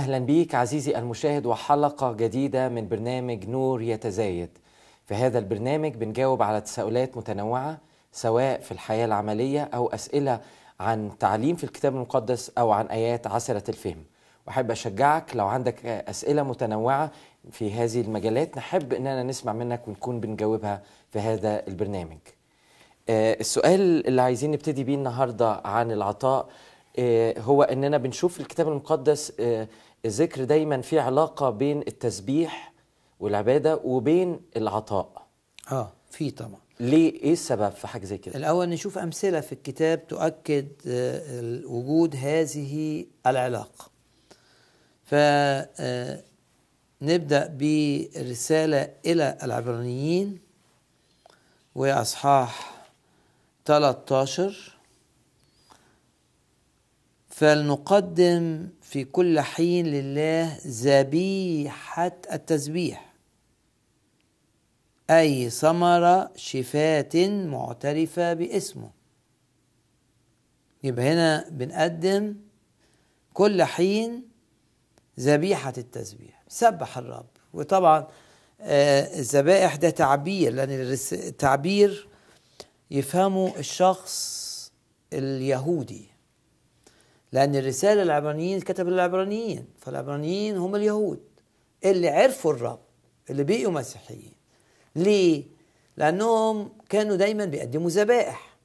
أهلا بيك عزيزي المشاهد وحلقة جديدة من برنامج نور يتزايد. في هذا البرنامج بنجاوب على تساؤلات متنوعة سواء في الحياة العملية أو أسئلة عن تعليم في الكتاب المقدس أو عن آيات عسرة الفهم. وأحب أشجعك لو عندك أسئلة متنوعة في هذه المجالات نحب أننا نسمع منك ونكون بنجاوبها في هذا البرنامج. آه، السؤال اللي عايزين نبتدي بيه النهاردة عن العطاء آه، هو إننا بنشوف الكتاب المقدس آه، الذكر دايما في علاقة بين التسبيح والعبادة وبين العطاء. آه في طبعا. ليه؟ إيه السبب في حاجة زي كده؟ الأول نشوف أمثلة في الكتاب تؤكد آه، وجود هذه العلاقة. ف آه، نبدأ بالرساله إلى العبرانيين وأصحاح 13 فلنقدم في كل حين لله ذبيحة التسبيح أي ثمرة شفاة معترفة باسمه. يبقى هنا بنقدم كل حين ذبيحة التسبيح سبح الرب. وطبعا آه، الذبائح ده تعبير لأن التعبير يفهمه الشخص اليهودي. لأن الرسالة العبرانيين كتب العبرانيين فالعبرانيين هم اليهود اللي عرفوا الرب اللي بقوا مسيحيين. ليه؟ لأنهم كانوا دايما بيقدموا ذبائح.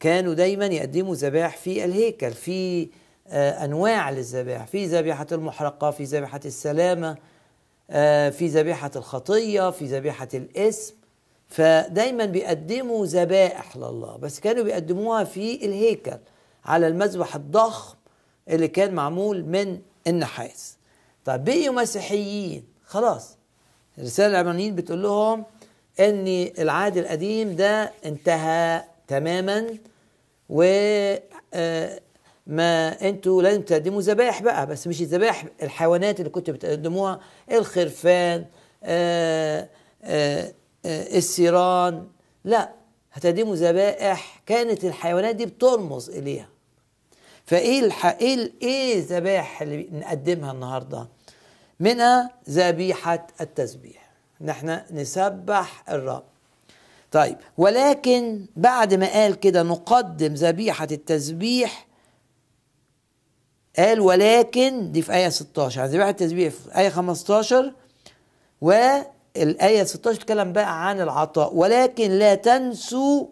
كانوا دايما يقدموا ذبائح في الهيكل في آه، أنواع للذبائح. في ذبيحة المحرقة في ذبيحة السلامة آه، في ذبيحة الخطية في ذبيحة الاسم. فدايما بيقدموا ذبائح لله بس كانوا بيقدموها في الهيكل. على المذبح الضخم اللي كان معمول من النحاس. طب بقيوا مسيحيين خلاص. الرسالة العبرانيين بتقول لهم إن العهد القديم ده انتهى تماما و آه، ما أنتوا لازم تقدموا ذبائح بقى بس مش الذبائح الحيوانات اللي كنتوا بتقدموها الخرفان آه، آه، آه، السيران. لا هتقدموا ذبائح كانت الحيوانات دي بترمز إليها. فإيه الح... إيه إيه الذبائح اللي نقدمها النهارده؟ منها ذبيحة التسبيح. ان إحنا نسبح الرب. طيب ولكن بعد ما قال كده نقدم ذبيحة التسبيح قال ولكن دي في آية 16 يعني ذبيحة التسبيح في آية 15 والآية 16 تتكلم بقى عن العطاء. ولكن لا تنسوا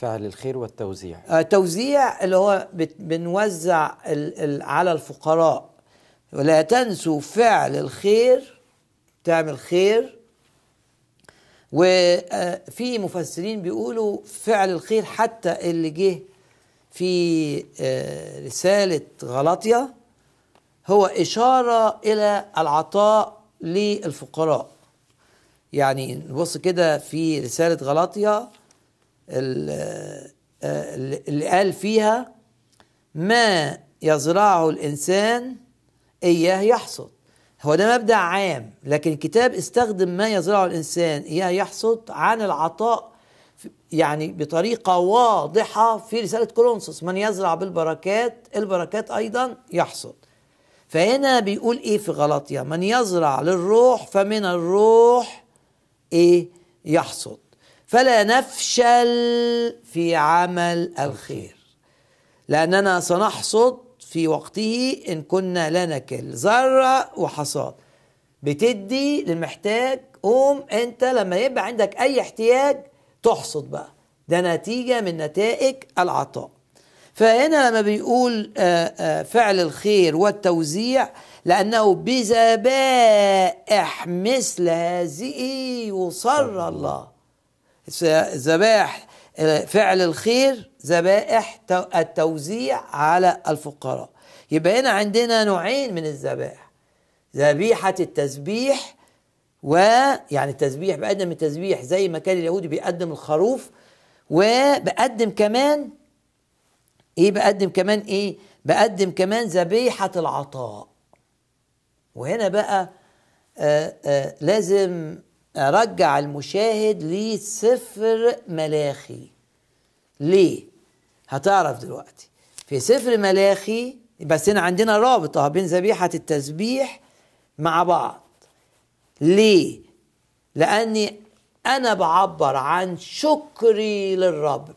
فعل الخير والتوزيع. آه، توزيع اللي هو بنوزع على الفقراء. ولا تنسوا فعل الخير تعمل خير. وفي مفسرين بيقولوا فعل الخير حتى اللي جه في آه، رسالة غلطية هو إشارة إلى العطاء للفقراء. يعني نبص كده في رسالة غلطية آه، اللي قال فيها ما يزرعه الإنسان إياه يحصد. هو ده مبدأ عام لكن الكتاب استخدم ما يزرعه الإنسان إياه يحصد عن العطاء يعني بطريقة واضحة في رسالة كولونسوس من يزرع بالبركات البركات أيضا يحصد. فهنا بيقول إيه في غلطية؟ من يزرع للروح فمن الروح إيه؟ يحصد. فلا نفشل في عمل الخير. لأننا سنحصد في وقته إن كنا لا نكل زرع وحصاد. بتدي للمحتاج قوم أنت لما يبقى عندك أي احتياج تحصد بقى. ده نتيجة من نتائج العطاء. فهنا لما بيقول آه، آه، فعل الخير والتوزيع لأنه بذبائح مثل هذه يصر الله. ذبائح آه، فعل الخير ذبائح تو- التوزيع على الفقراء. يبقى هنا عندنا نوعين من الذبائح ذبيحة التسبيح ويعني التسبيح بقدم التسبيح زي ما كان اليهودي بيقدم الخروف وبقدم كمان إيه؟ بقدم كمان إيه؟ بقدم كمان ذبيحة العطاء. وهنا بقى آآ آآ لازم ارجع المشاهد لسفر ملاخي. ليه؟ هتعرف دلوقتي. في سفر ملاخي بس هنا عندنا رابطة بين ذبيحة التسبيح مع بعض. ليه؟ لأني أنا بعبر عن شكري للرب.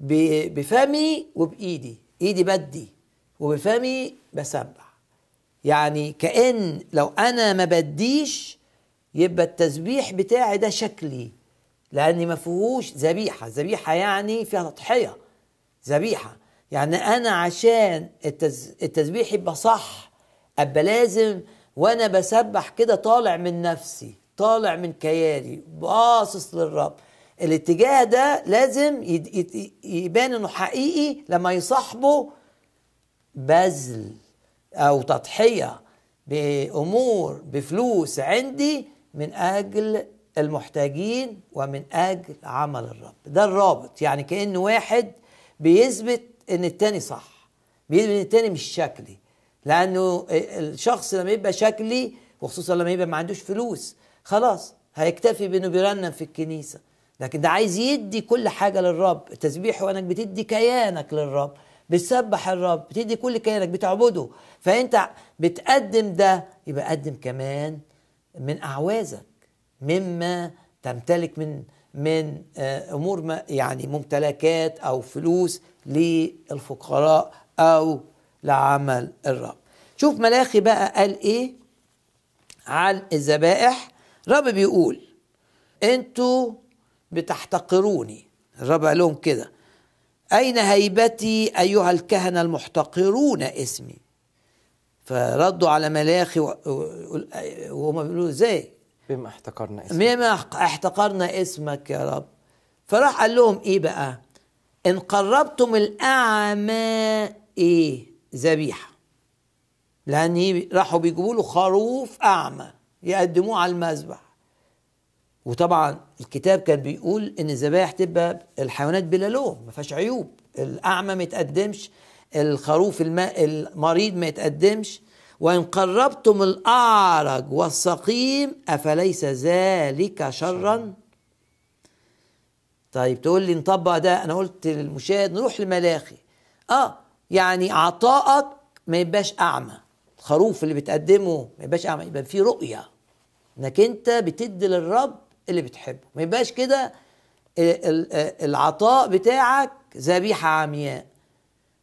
بفمي وبإيدي. إيدي بدي وبفمي بسبح. يعني كأن لو أنا ما بديش يبقى التسبيح بتاعي ده شكلي لأني ما فيهوش ذبيحة ذبيحة يعني فيها تضحية ذبيحة يعني أنا عشان. التسبيح يبقى صح أبقى لازم وأنا بسبح كده طالع من نفسي طالع من كياني باصص للرب الاتجاه ده لازم يبان إنه حقيقي لما يصاحبه بذل أو تضحية بأمور بفلوس عندي من أجل المحتاجين ومن أجل عمل الرب. ده الرابط. يعني كأن واحد بيثبت إن التاني صح بيثبت إن التاني مش شكلي. لأنه الشخص لما يبقى شكلي وخصوصا لما يبقى ما عندوش فلوس خلاص هيكتفي بإنه بيرنم في الكنيسة. لكن ده عايز يدي كل حاجة للرب. التسبيح هو انك بتدي كيانك للرب. بتسبح الرب. بتدي كل كيانك. بتعبده. فأنت بتقدم ده يبقى قدم كمان من أعوازك مما تمتلك من من آه، أمور ما يعني ممتلكات أو فلوس للفقراء أو لعمل الرب. شوف ملاخي بقى قال إيه؟ عن الذبائح. الرب بيقول أنتوا بتحتقروني. الرب قال لهم كده أين هيبتي أيها الكهنة المحتقرون اسمي؟ فردوا على ملاخي وهم بيقولوا إزاي؟ بما احتقرنا اسمك. مما احتقرنا اسمك يا رب. فراح قال لهم إيه بقى؟ إن قربتم الاعمى إيه ذبيحة. لأن؟ راحوا بيجيبوا له خروف أعمى يقدموه على المذبح. وطبعا الكتاب كان بيقول إن الذبائح تبقى الحيوانات بلا لوم ما فيهاش عيوب. الأعمى ما يتقدمش. الخروف الماء المريض ما يتقدمش. وإن قربتم الأعرج والسقيم أفليس ذلك شرا؟ طيب تقول لي نطبق ده. أنا قلت للمشاهد نروح لملاخي. آه يعني عطائك ما يبقاش أعمى. الخروف اللي بتقدمه ما يبقاش أعمى يبقى فيه رؤية. إنك أنت بتدي للرب اللي بتحبه. ما يبقاش كده ال- ال- العطاء بتاعك ذبيحة عمياء.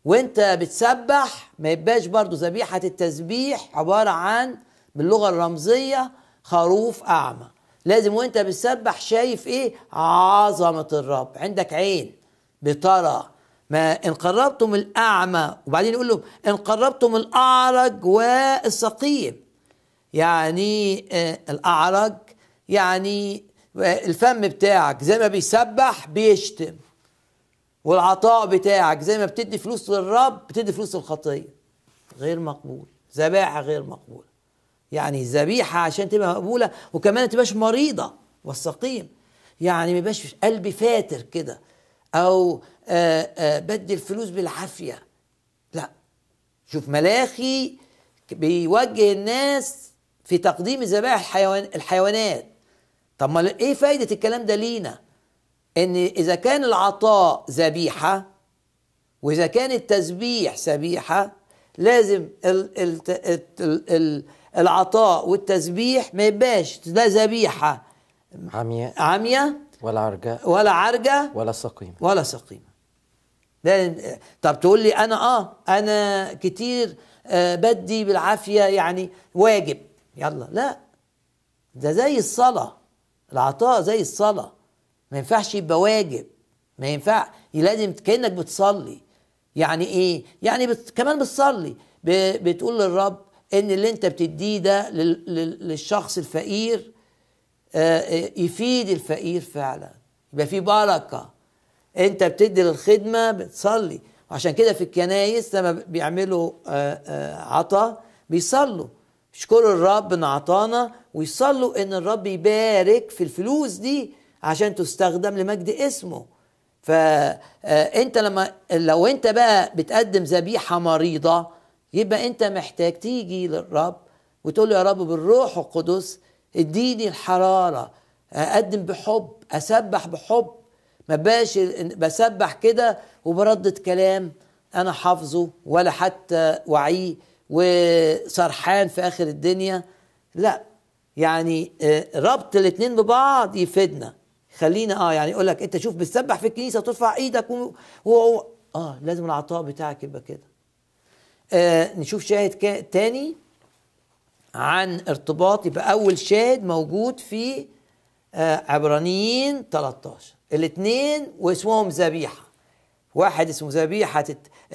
وانت بتسبح ما يبقاش برضو ذبيحة التسبيح عبارة عن باللغة الرمزية خروف أعمى. لازم وانت بتسبح شايف إيه؟ عظمة الرب. عندك عين بترى ما إن قربتم الأعمى وبعدين يقول لهم إن قربتم الأعرج والسقيم يعني آه، الأعرج يعني آه، الفم بتاعك زي ما بيسبح بيشتم. والعطاء بتاعك زي ما بتدي فلوس للرب بتدي فلوس للخطية. غير مقبول. ذبائح غير مقبولة. يعني الذبيحه عشان تبقى مقبولة وكمان ما تبقاش مريضة والسقيم. يعني ما يبقاش قلبي فاتر كده أو آآ آآ بدي الفلوس بالعافية. لا. شوف ملاخي بيوجه الناس في تقديم ذبائح الحيوان الحيوانات. طب ما إيه فايدة الكلام ده لينا؟ إن إذا كان العطاء ذبيحة وإذا كان التسبيح ذبيحه لازم ال ال ال ال ال العطاء والتسبيح ما يبقاش لا ذبيحة. عمياء. عاميه ولا عرجاء. ولا عرجة. ولا سقيم ولا سقيمة. ده طب تقول لي أنا آه أنا كتير آه بدي بالعافية يعني واجب. يلا لا. ده زي الصلاة. العطاء زي الصلاة. ما ينفعش يبقى واجب. ما ينفع لازم كأنك بتصلي. يعني إيه؟ يعني بت... كمان بتصلي. ب... بتقول للرب إن اللي أنت بتديه ده لل... لل... للشخص الفقير آه يفيد الفقير فعلا. يبقى في بركة. أنت بتدي للخدمة بتصلي. وعشان كده في الكنايس لما بيعملوا آه آه عطا بيصلوا. يشكروا الرب ان اعطانا ويصلوا إن الرب يبارك في الفلوس دي عشان تستخدم لمجد اسمه. فانت لما لو انت بقى بتقدم ذبيحة مريضة يبقى انت محتاج تيجي للرب وتقول له يا رب بالروح القدس اديني الحرارة اقدم بحب اسبح بحب. ما باش بسبح كده وبردد كلام أنا حافظه ولا حتى وعيه وسرحان في اخر الدنيا. لا يعني ربط الاثنين ببعض يفيدنا. خلينا آه يعني يقول لك أنت شوف بتسبح في الكنيسة وترفع إيدك و... و... آه لازم العطاء بتاعك يبقى كده. آه نشوف شاهد تاني عن ارتباط يبقى أول شاهد موجود في آه عبرانيين 13 الاثنين واسمهم ذبيحة. واحد اسمه ذبيحة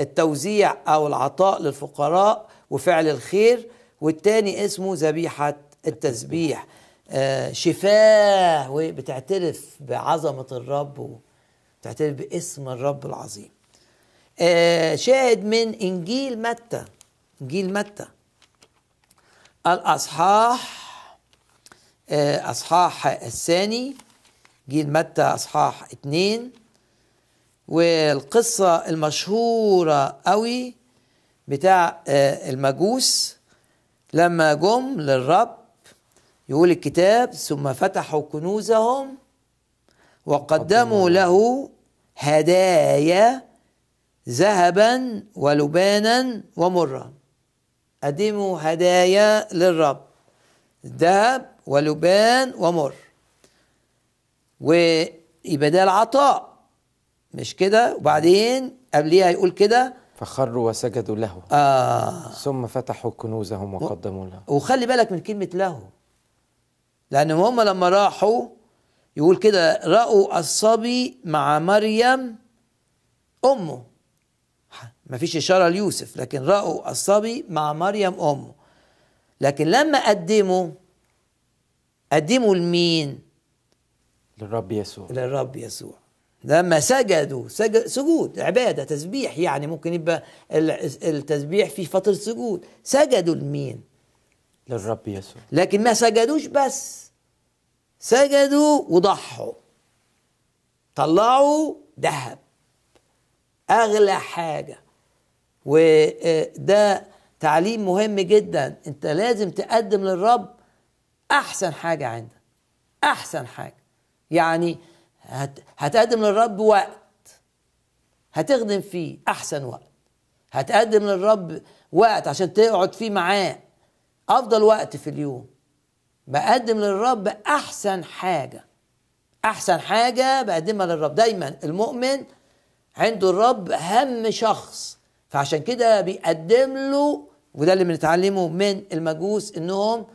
التوزيع أو العطاء للفقراء وفعل الخير والتاني اسمه ذبيحة التسبيح. شفاه وبتعترف بعظمة الرب وبتعترف باسم الرب العظيم. آه شاهد من إنجيل متى؟ إنجيل متى؟ الأصحاح آه أصحاح الثاني جيل متى أصحاح اتنين. والقصة المشهورة قوي بتاع المجوس لما جم للرب يقول الكتاب ثم فتحوا كنوزهم وقدموا له هدايا ذهبا ولبانا ومرا. قدموا هدايا للرب. ذهب ولبان ومر. ويبقى ده العطاء. مش كده؟ وبعدين قبليها يقول كده. فخروا وسجدوا له. آه. ثم فتحوا كنوزهم وقدموا له. وخلي بالك من كلمة له. لأن هم لما راحوا يقول كده رأوا الصبي مع مريم أمه. ما فيش إشارة ليوسف لكن رأوا الصبي مع مريم أمه. لكن لما قدموا قدموا لمين؟ للرب يسوع. للرب يسوع. لما سجدوا سجد سجود عبادة تسبيح يعني ممكن يبقى التسبيح في فتره سجود. سجدوا لمين؟ للرب يسوع. لكن ما سجدوش بس. سجدوا وضحوا. طلعوا ذهب. أغلى حاجة. وده تعليم مهم جدا. أنت لازم تقدم للرب أحسن حاجة عندك. أحسن حاجة. يعني هت... هتقدم للرب وقت. هتخدم فيه أحسن وقت. هتقدم للرب وقت عشان تقعد فيه معاه. أفضل وقت في اليوم بقدم للرب أحسن حاجة أحسن حاجة بقدمها للرب. دايما المؤمن عنده الرب أهم شخص فعشان كده بيقدم له وده اللي بنتعلمه من المجوس إنهم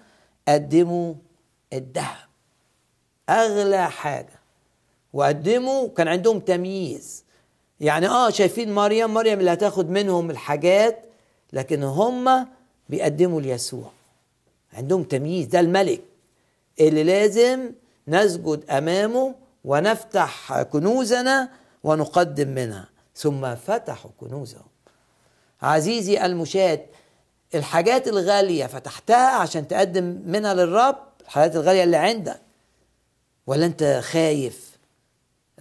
قدموا الذهب. أغلى حاجة وقدموا كان عندهم تمييز. يعني آه شايفين مريم مريم اللي هتاخد منهم الحاجات لكن هم بيقدموا ليسوع. عندهم تمييز ده الملك اللي لازم نسجد أمامه ونفتح كنوزنا ونقدم منها. ثم فتحوا كنوزهم. عزيزي المشاهد الحاجات الغالية فتحتها عشان تقدم منها للرب؟ الحاجات الغالية اللي عندك. ولا أنت خايف؟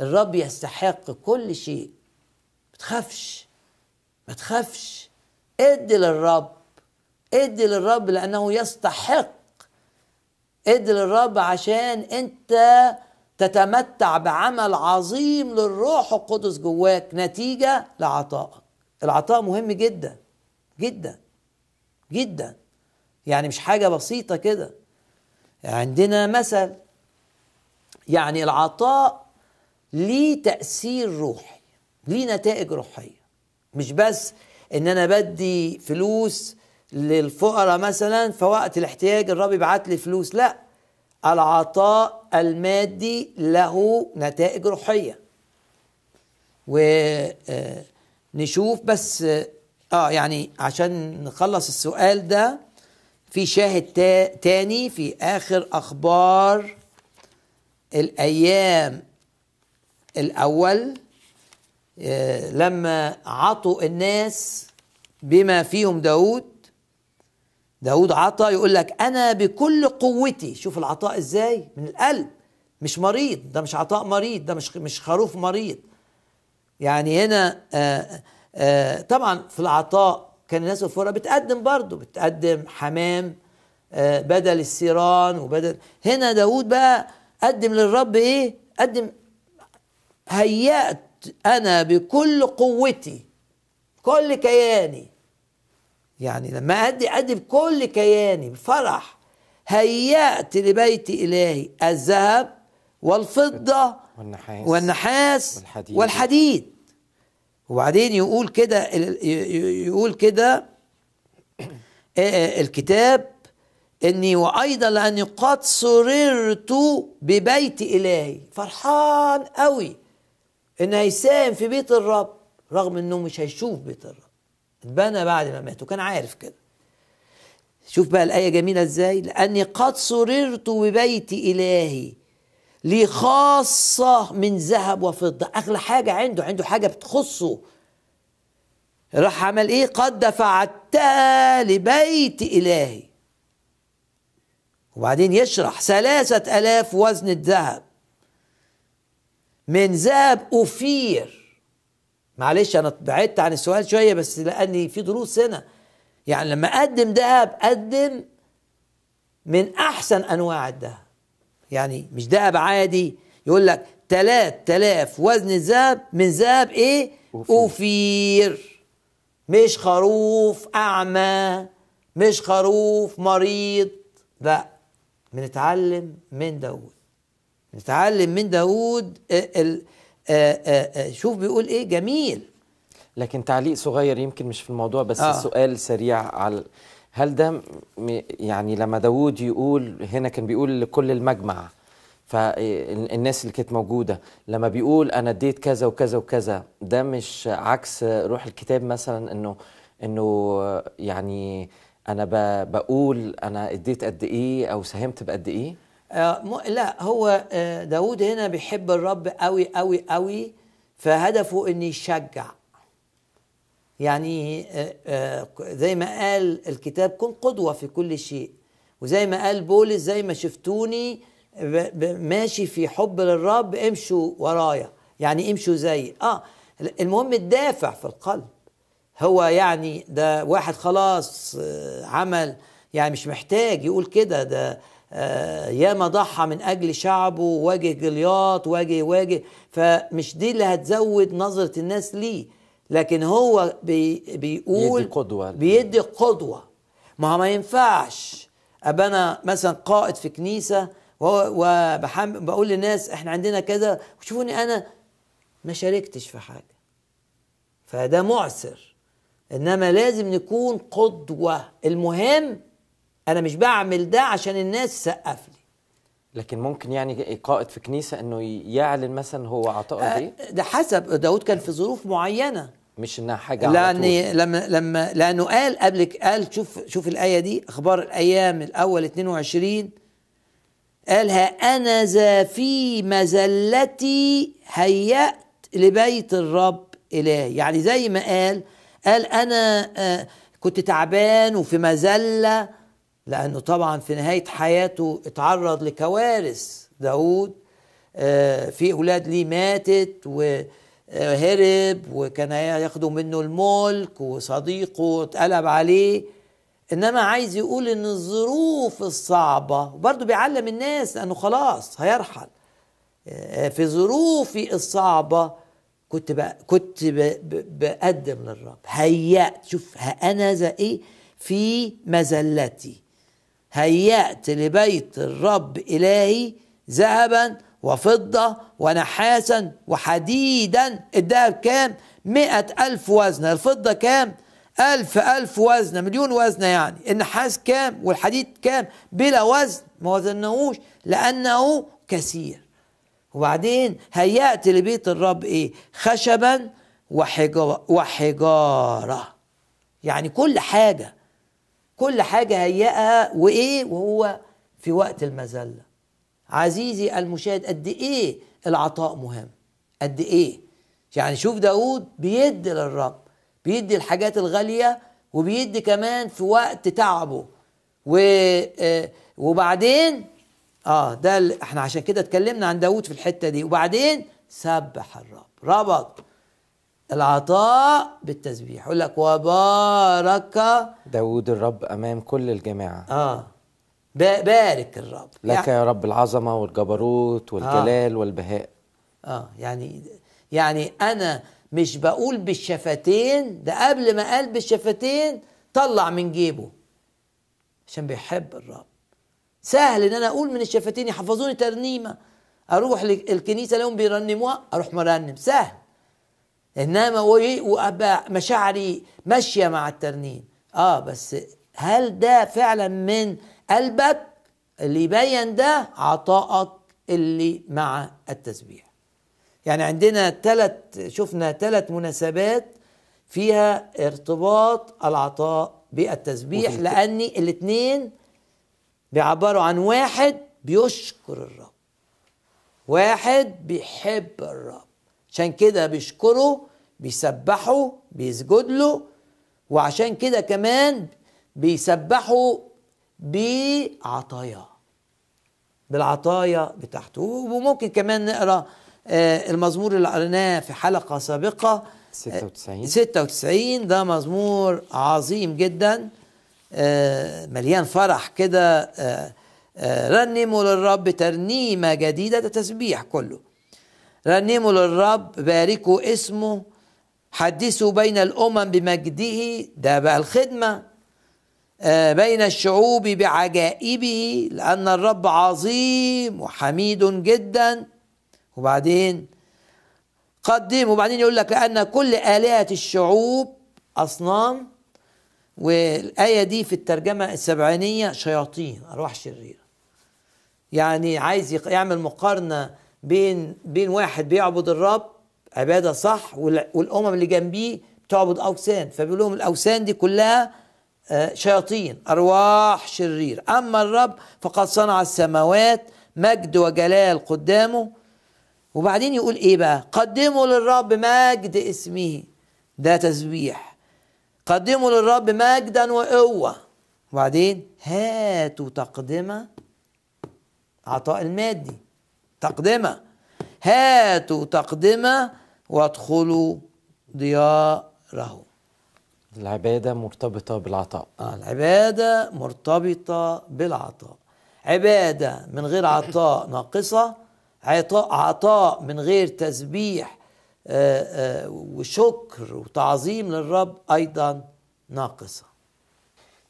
الرب يستحق كل شيء. ما تخافش. ما تخافش. ادي للرب ادي للرب لأنه يستحق. ادي للرب عشان انت تتمتع بعمل عظيم للروح القدس جواك نتيجة لعطائك العطاء مهم جدا جدا جدا. يعني مش حاجة بسيطة كده. عندنا مثل يعني العطاء ليه تأثير روحي ليه نتائج روحية. مش بس إن أنا بدي فلوس للفقراء مثلا فوقت الاحتياج الرب يبعت لي فلوس. لا العطاء المادي له نتائج روحية. ونشوف بس آه يعني عشان نخلص السؤال ده في شاهد تا تاني في آخر أخبار الأيام الأول آه، لما عطوا الناس بما فيهم داود داود عطى يقول لك أنا بكل قوتي شوف العطاء إزاي؟ من القلب مش مريض ده مش عطاء مريض ده مش مش خروف مريض. يعني هنا آآ آآ طبعا في العطاء كان الناس الفقراء بتقدم برضه بتقدم حمام بدل السيران وبدل. هنا داود بقى قدم للرب إيه؟ قدم هيأت أنا بكل قوتي كل كياني يعني لما أدي أدي بكل كياني بفرح هيأت لبيت إلهي الذهب والفضة والنحاس والنحاس والحديد. والحديد. وبعدين يقول كده يقول كده الكتاب إني وأيضا لأني قد سررت ببيت إلهي. فرحان قوي إن هيساهم في بيت الرب رغم إنه مش هيشوف بيت الرب. اتبنى بعد ما مات وكان عارف كده. شوف بقى الآية جميلة إزاي؟ لأني قد سررت ببيت إلهي لي خاصة من ذهب وفضة. أغلى حاجة عنده عنده حاجة بتخصه. راح عمل إيه؟ قد دفعتها لبيت إلهي. وبعدين يشرح ثلاثة ألاف وزن الذهب. من ذهب أوفير معلش أنا بعدت عن السؤال شوية بس لأني في دروس هنا يعني لما أقدم ذهب قدم من أحسن أنواع الذهب يعني مش ذهب عادي يقول لك 3000 وزن الذهب من ذهب إيه؟ أوفير. أوفير. مش خروف أعمى مش خروف مريض. لا بنتعلم من داود نتعلم من داود ال آآ آآ شوف بيقول إيه جميل لكن تعليق صغير يمكن مش في الموضوع بس آه. آه. سؤال سريع على هل ده يعني لما داود يقول هنا كان بيقول لكل المجمع فالناس اللي كانت موجودة لما بيقول أنا اديت كذا وكذا وكذا ده مش عكس روح الكتاب مثلا إنه إنه يعني أنا ب- بقول أنا اديت قد إيه أو ساهمت بقد آه م- لا هو آه داود هنا بيحب الرب قوي قوي قوي فهدفه ان يشجع. يعني آه آه زي ما قال الكتاب كن قدوة في كل شيء. وزي ما قال بولس زي ما شفتوني ماشي في حب للرب امشوا ورايا. يعني امشوا زي. آه المهم الدافع في القلب. هو يعني ده واحد خلاص آه، عمل. يعني مش محتاج يقول كده ده آه، ياما ضحى من أجل شعبه واجه جلياط واجه واجه. فمش دي اللي هتزود نظرة الناس ليه. لكن هو بي بيقول بيدي قدوة. بيدي قدوة. ما هو ما ينفعش. أبقى أنا مثلا قائد في كنيسة وبقول للناس إحنا عندنا كذا وشوفوني أنا ما شاركتش في حاجة. فده معسر. إنما لازم نكون قدوة. المهم أنا مش بعمل ده عشان الناس تسقف لي. لكن ممكن يعني قائد في كنيسة إنه يعلن مثلا هو عطاء قد إيه آه، ده حسب. داود كان في ظروف معينة. مش على طول. لأن لما لما لأنه قال قبل قال شوف شوف الآية دي أخبار الأيام الأول 22 قال ها أنا ذا في مزلتي هيأت لبيت الرب إلهي. يعني زي ما قال قال أنا آه، كنت تعبان وفي مزله لأنه طبعا في نهاية حياته اتعرض لكوارث. داود آه، في أولاد ليه ماتت وهرب وكان ياخدوا منه الملك وصديقه اتقلب عليه. إنما عايز يقول إن الظروف الصعبة وبرضه بيعلم الناس لأنه خلاص هيرحل. آه، في ظروفي الصعبة كنت بقى كنت بقدم للرب. هيأت. شوف ذا إيه؟ في مزلتي هيأت لبيت الرب إلهي ذهبا وفضة ونحاسا وحديدا. الذهب كام؟ مئة ألف وزنة. الفضة كام؟ ألف ألف وزنة مليون وزنة يعني. النحاس كام؟ والحديد كام؟ بلا وزن. ما وزنهوش لأنه كثير. وبعدين هيأت لبيت الرب إيه؟ خشبا وحجا- وحجارة. يعني كل حاجة. كل حاجة هيئها وإيه؟ وهو في وقت المذلة عزيزي المشاهد قد إيه العطاء مهم؟ قد إيه؟ يعني شوف داود بيدي للرب بيدي الحاجات الغالية وبيدي كمان في وقت تعبه. و آه، وبعدين آه ده إحنا عشان كده اتكلمنا عن داود في الحتة دي. وبعدين سبح الرب. ربط. العطاء بالتسبيح. يقول لك وبارك داود الرب أمام كل الجماعة. آه. با- بارك الرب. لك يا رب العظمة والجبروت والجلال والبهاء. آه. يعني يعني أنا مش بقول بالشفتين. ده قبل ما قال بالشفتين طلع من جيبه. عشان بيحب الرب. سهل إن أنا أقول من الشفتين يحفظوني ترنيمة. أروح لك- الكنيسه لهم بيرنموها أروح مرنم. سهل. إنما؟ وابقى مشاعري ماشية مع الترنيم. آه بس هل ده فعلا من قلبك اللي يبين ده عطائك اللي مع التسبيح. يعني عندنا ثلاث شفنا ثلاث مناسبات فيها ارتباط العطاء بالتسبيح لأن الاثنين بيعبروا عن واحد بيشكر الرب واحد بيحب الرب. عشان كده بيشكره بيسبحه بيسجد له وعشان كده كمان بيسبحه بعطاياه بالعطايا بتاعته. وممكن كمان نقرأ آه، المزمور اللي قريناه في حلقة سابقة 96 96 ده مزمور عظيم جدا. آه، مليان فرح كده. آه، آه، رنموا للرب ترنيمة جديدة ده تسبيح كله. رنموا للرب باركوا اسمه حدثوا بين الأمم بمجده. ده بقى الخدمة. آه، بين الشعوب بعجائبه لأن الرب عظيم وحميد جدا. وبعدين قدم وبعدين يقول لك لأن كل آلهة الشعوب أصنام والآية دي في الترجمة السبعينية شياطين أرواح شريرة. يعني عايز يعمل مقارنة بين بين واحد بيعبد الرب عبادة صح وال- والأمم اللي جنبيه بتعبد أوثان. فبيقول لهم الأوثان دي كلها آه، شياطين أرواح شريرة أما الرب فقد صنع السماوات مجد وجلال قدامه. وبعدين يقول إيه بقى؟ قدموا للرب مجد اسمه. ده تسبيح. قدموا للرب مجدا وقوة. وبعدين هاتوا تقدمة عطاء المادي. تقدمة. هاتوا تقدمة وادخلوا دياره. العبادة مرتبطة بالعطاء. آه العبادة مرتبطة بالعطاء. عبادة من غير عطاء ناقصة عطاء, عطاء من غير تسبيح آه آه وشكر وتعظيم للرب أيضا ناقصة.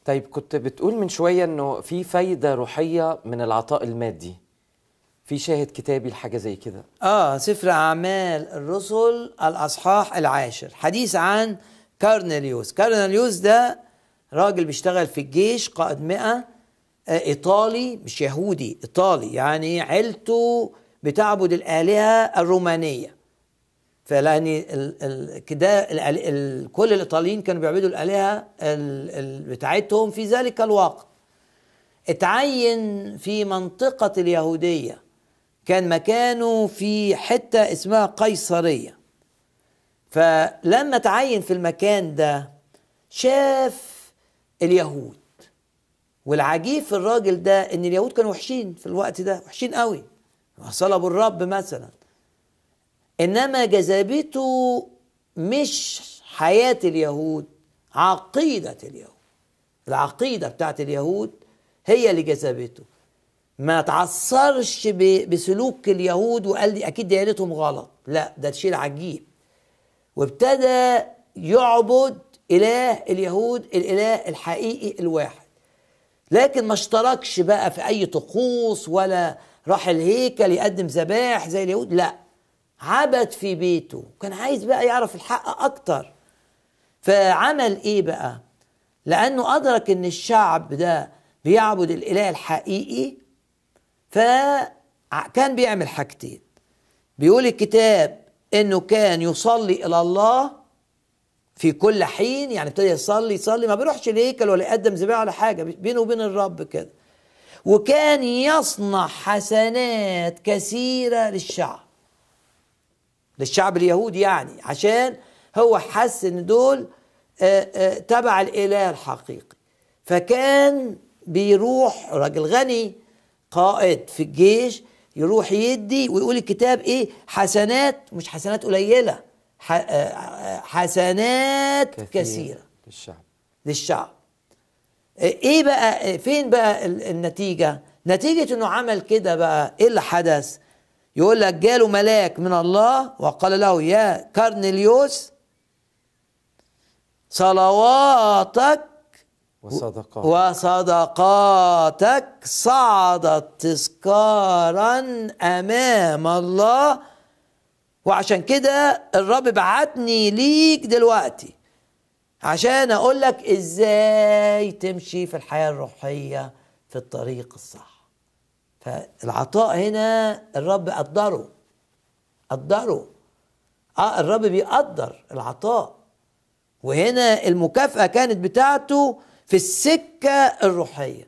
طيب كنت بتقول من شوية إنه في فايدة روحية من العطاء المادي. في شاهد كتابي لحاجة زي كده. آه سفر أعمال الرسل الأصحاح العاشر. حديث عن كارنيليوس كارنيليوس ده راجل بيشتغل في الجيش قائد مئة آه إيطالي مش يهودي إيطالي يعني عيلته بتعبد الآلهة الرومانية. فلأن كده كل الإيطاليين كانوا بيعبدوا الآلهة ال- ال- بتاعتهم في ذلك الوقت. اتعين في منطقة اليهودية. كان مكانه في حتة اسمها قيصرية. فلما تعين في المكان ده شاف اليهود. والعجيب في الراجل ده إن اليهود كانوا وحشين في الوقت ده وحشين قوي. صلبوا الرب مثلا. إنما جذبته مش حياة اليهود عقيدة اليهود. العقيدة بتاعت اليهود هي اللي جذبته. ما تعثرش ب- بسلوك اليهود وقال لي أكيد ديانتهم غلط. لا ده شيء عجيب. وابتدى يعبد إله اليهود الإله الحقيقي الواحد. لكن ما اشتركش بقى في أي طقوس ولا راح الهيكل يقدم ذبائح زي اليهود. لا عبد في بيته. كان عايز بقى يعرف الحق أكتر. فعمل إيه بقى؟ لأنه أدرك إن الشعب ده بيعبد الإله الحقيقي ع- كان بيعمل حاجتين. بيقول الكتاب إنه كان يصلي إلى الله في كل حين يعني ابتدى يصلي يصلي ما بيروحش الهيكل ولا يقدم ذبيحه ولا حاجة بينه وبين الرب كده. وكان يصنع حسنات كثيرة للشعب. للشعب اليهودي يعني عشان هو حس ان دول آه، آه، تبع الإله الحقيقي. فكان بيروح راجل غني قائد في الجيش يروح يدي ويقول الكتاب إيه؟ حسنات مش حسنات قليلة آه، آه، حسنات كثيرة, كثيرة. للشعب. للشعب. إيه بقى فين بقى ال- النتيجة؟ نتيجة إنه عمل كده بقى إيه اللي حدث؟ يقول لك جاله ملاك من الله وقال له يا كارنيليوس صلواتك وصدقات وصدقاتك صعدت تذكارا أمام الله. وعشان كده الرب بعتني ليك دلوقتي عشان أقول لك إزاي تمشي في الحياة الروحية في الطريق الصح. فالعطاء هنا الرب قدره قدره. آه الرب بيقدر العطاء. وهنا المكافأة كانت بتاعته في السكة الروحية.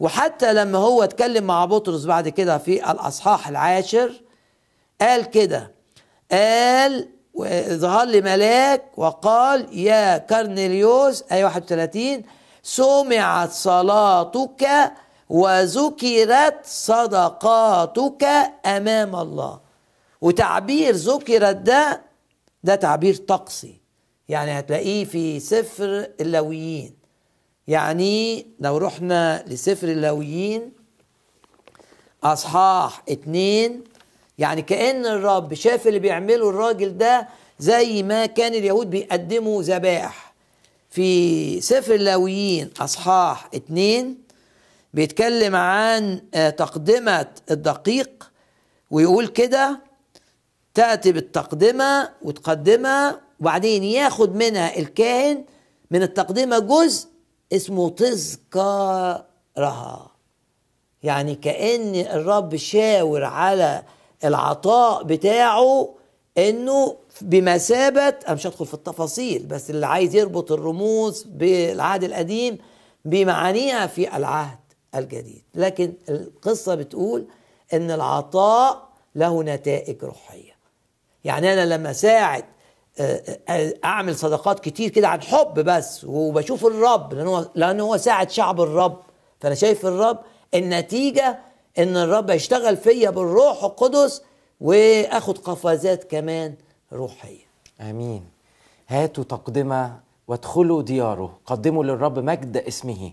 وحتى لما هو اتكلم مع بطرس بعد كده في الأصحاح العاشر قال كده قال ظهر لي ملاك وقال يا كرنيليوس آية 31 سمعت صلاتك وذكرت صدقاتك أمام الله. وتعبير ذكرت ده ده تعبير طقسي. يعني هتلاقيه في سفر اللاويين يعني لو رحنا لسفر اللاويين أصحاح اتنين يعني كأن الرب شاف اللي بيعمله الراجل ده زي ما كان اليهود بيقدموا ذبائح في سفر اللاويين أصحاح اتنين بيتكلم عن آه، تقدمة الدقيق ويقول كده تأتي بالتقدمة وتقدمها وبعدين ياخد منها الكاهن من التقدمة جزء اسمه تذكارها يعني كأن الرب شاور على العطاء بتاعه إنه بمثابة أنا مش هدخل في التفاصيل بس اللي عايز يربط الرموز بالعهد القديم بمعانيها في العهد الجديد. لكن القصة بتقول إن العطاء له نتائج روحية. يعني أنا لما ساعد أعمل صدقات كتير كده عن حب بس وبشوف الرب لأن هو لأن هو ساعد شعب الرب. فأنا شايف الرب النتيجة إن الرب يشتغل فيا بالروح القدس وآخد قفزات كمان روحية. آمين. هاتوا تقدمة وادخلوا دياره. قدموا للرب مجد اسمه.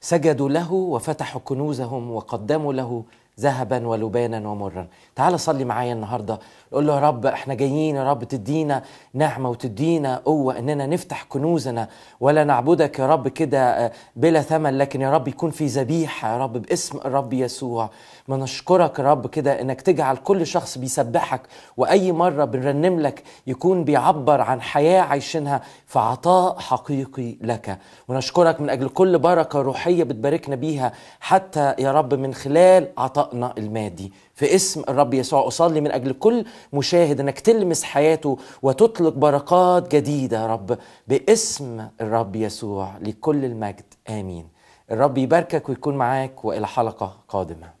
سجدوا له وفتحوا كنوزهم وقدموا له ذهبا ولبانا ومرا. تعال صلي معايا النهارده. قول له يا رب إحنا جايين يا رب تدينا نعمة وتدينا قوة إننا نفتح كنوزنا. ولا نعبدك يا رب كده آه، بلا ثمن لكن يا رب يكون في ذبيحة يا رب باسم الرب يسوع. ما نشكرك رب كده إنك تجعل كل شخص بيسبحك وأي مرة بنرنم لك يكون بيعبر عن حياة عايشينها في عطاء حقيقي لك. ونشكرك من أجل كل بركة روحية بتباركنا بيها حتى يا رب من خلال عطائنا المادي. في اسم الرب يسوع أصلي من أجل كل مشاهد إنك تلمس حياته وتطلق بركات جديدة يا رب. باسم الرب يسوع لكل المجد. آمين. الرب يباركك ويكون معاك وإلى حلقة قادمة.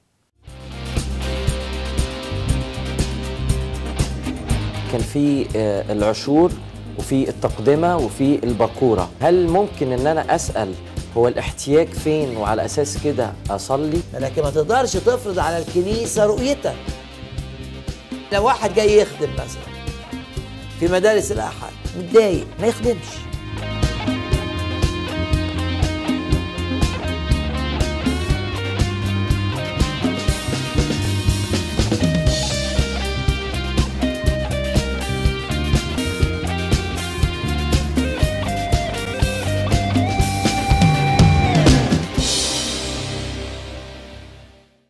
كان في آه، العشور وفي التقدمة وفي البكورة هل ممكن إن أنا أسأل هو الاحتياج فين وعلى أساس كده أصلي؟ لكن ما تقدرش تفرض على الكنيسة رؤيتك. لو واحد جاي يخدم مثلا في مدارس الاحد متضايق ما يخدمش.